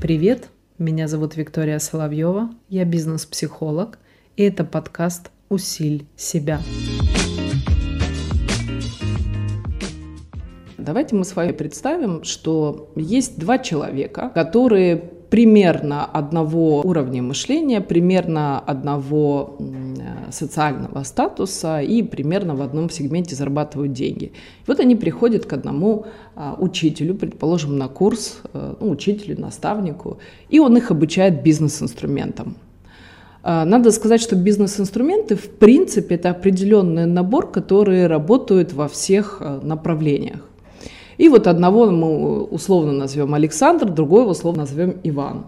Привет, меня зовут Виктория Соловьева, я бизнес-психолог, и это подкаст «Усиль себя». Давайте мы с вами представим, что есть два человека, которые примерно одного уровня мышления, примерно одного социального статуса и примерно в одном сегменте зарабатывают деньги. Вот они приходят к одному а, учителю, предположим, на курс, а, ну, учителю, наставнику, и он их обучает бизнес-инструментам. А, надо сказать, что бизнес-инструменты, в принципе, это определенный набор, которые работают во всех направлениях. И вот одного мы условно назовем Александр, другого условно назовем Иван.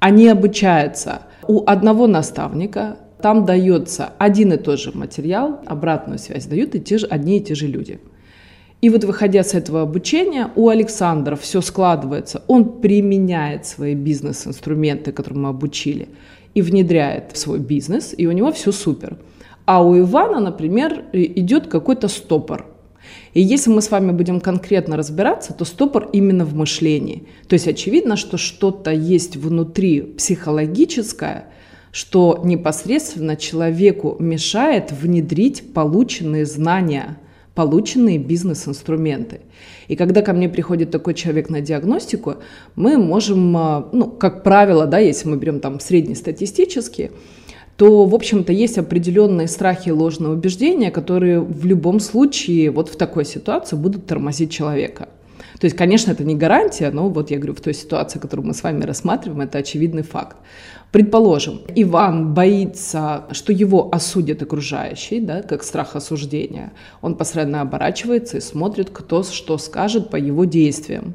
Они обучаются у одного наставника, там дается один и тот же материал, обратную связь дают и те же, одни и те же люди. И вот выходя с этого обучения, у Александра все складывается, он применяет свои бизнес-инструменты, которые мы обучили, и внедряет в свой бизнес, и у него все супер. А у Ивана, например, идет какой-то стопор – и если мы с вами будем конкретно разбираться, то стопор именно в мышлении. То есть очевидно, что что-то есть внутри психологическое, что непосредственно человеку мешает внедрить полученные знания, полученные бизнес-инструменты. И когда ко мне приходит такой человек на диагностику, мы можем, а, ну, как правило, да, если мы берем там среднестатистически, то, в общем-то, есть определенные страхи и ложные убеждения, которые в любом случае вот в такой ситуации будут тормозить человека. То есть, конечно, это не гарантия, но вот я говорю, в той ситуации, которую мы с вами рассматриваем, это очевидный факт. Предположим, Иван боится, что его осудят окружающие, да, как страх осуждения. Он постоянно оборачивается и смотрит, кто что скажет по его действиям.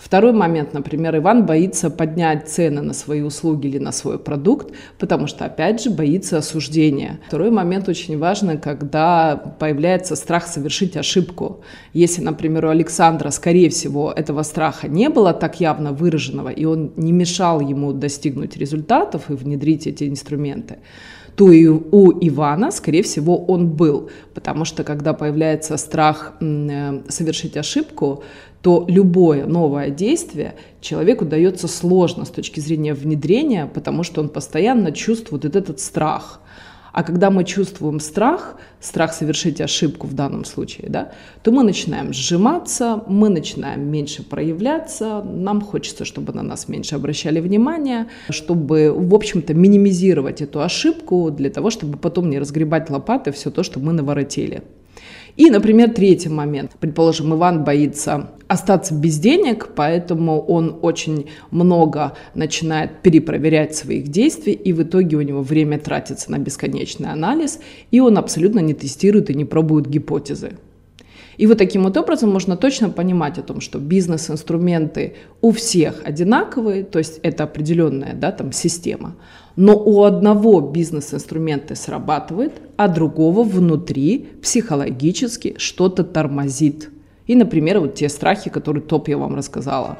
Второй момент, например, Иван боится поднять цены на свои услуги или на свой продукт, потому что, опять же, боится осуждения. Второй момент очень важный, когда появляется страх совершить ошибку. Если, например, у Александра, скорее всего, этого страха не было так явно выраженного, и он не мешал ему достигнуть результатов и внедрить эти инструменты, то и у Ивана, скорее всего, он был. Потому что когда появляется страх э, совершить ошибку, то любое новое действие человеку дается сложно с точки зрения внедрения, потому что он постоянно чувствует этот страх. А когда мы чувствуем страх, страх совершить ошибку в данном случае, да, то мы начинаем сжиматься, мы начинаем меньше проявляться, нам хочется, чтобы на нас меньше обращали внимание, чтобы, в общем-то, минимизировать эту ошибку для того, чтобы потом не разгребать лопаты все то, что мы наворотили. И, например, третий момент. Предположим, Иван боится остаться без денег, поэтому он очень много начинает перепроверять своих действий, и в итоге у него время тратится на бесконечный анализ, и он абсолютно не тестирует и не пробует гипотезы. И вот таким вот образом можно точно понимать о том, что бизнес-инструменты у всех одинаковые, то есть это определенная да, там, система, но у одного бизнес-инструменты срабатывает, а другого внутри психологически что-то тормозит. И, например, вот те страхи, которые топ я вам рассказала.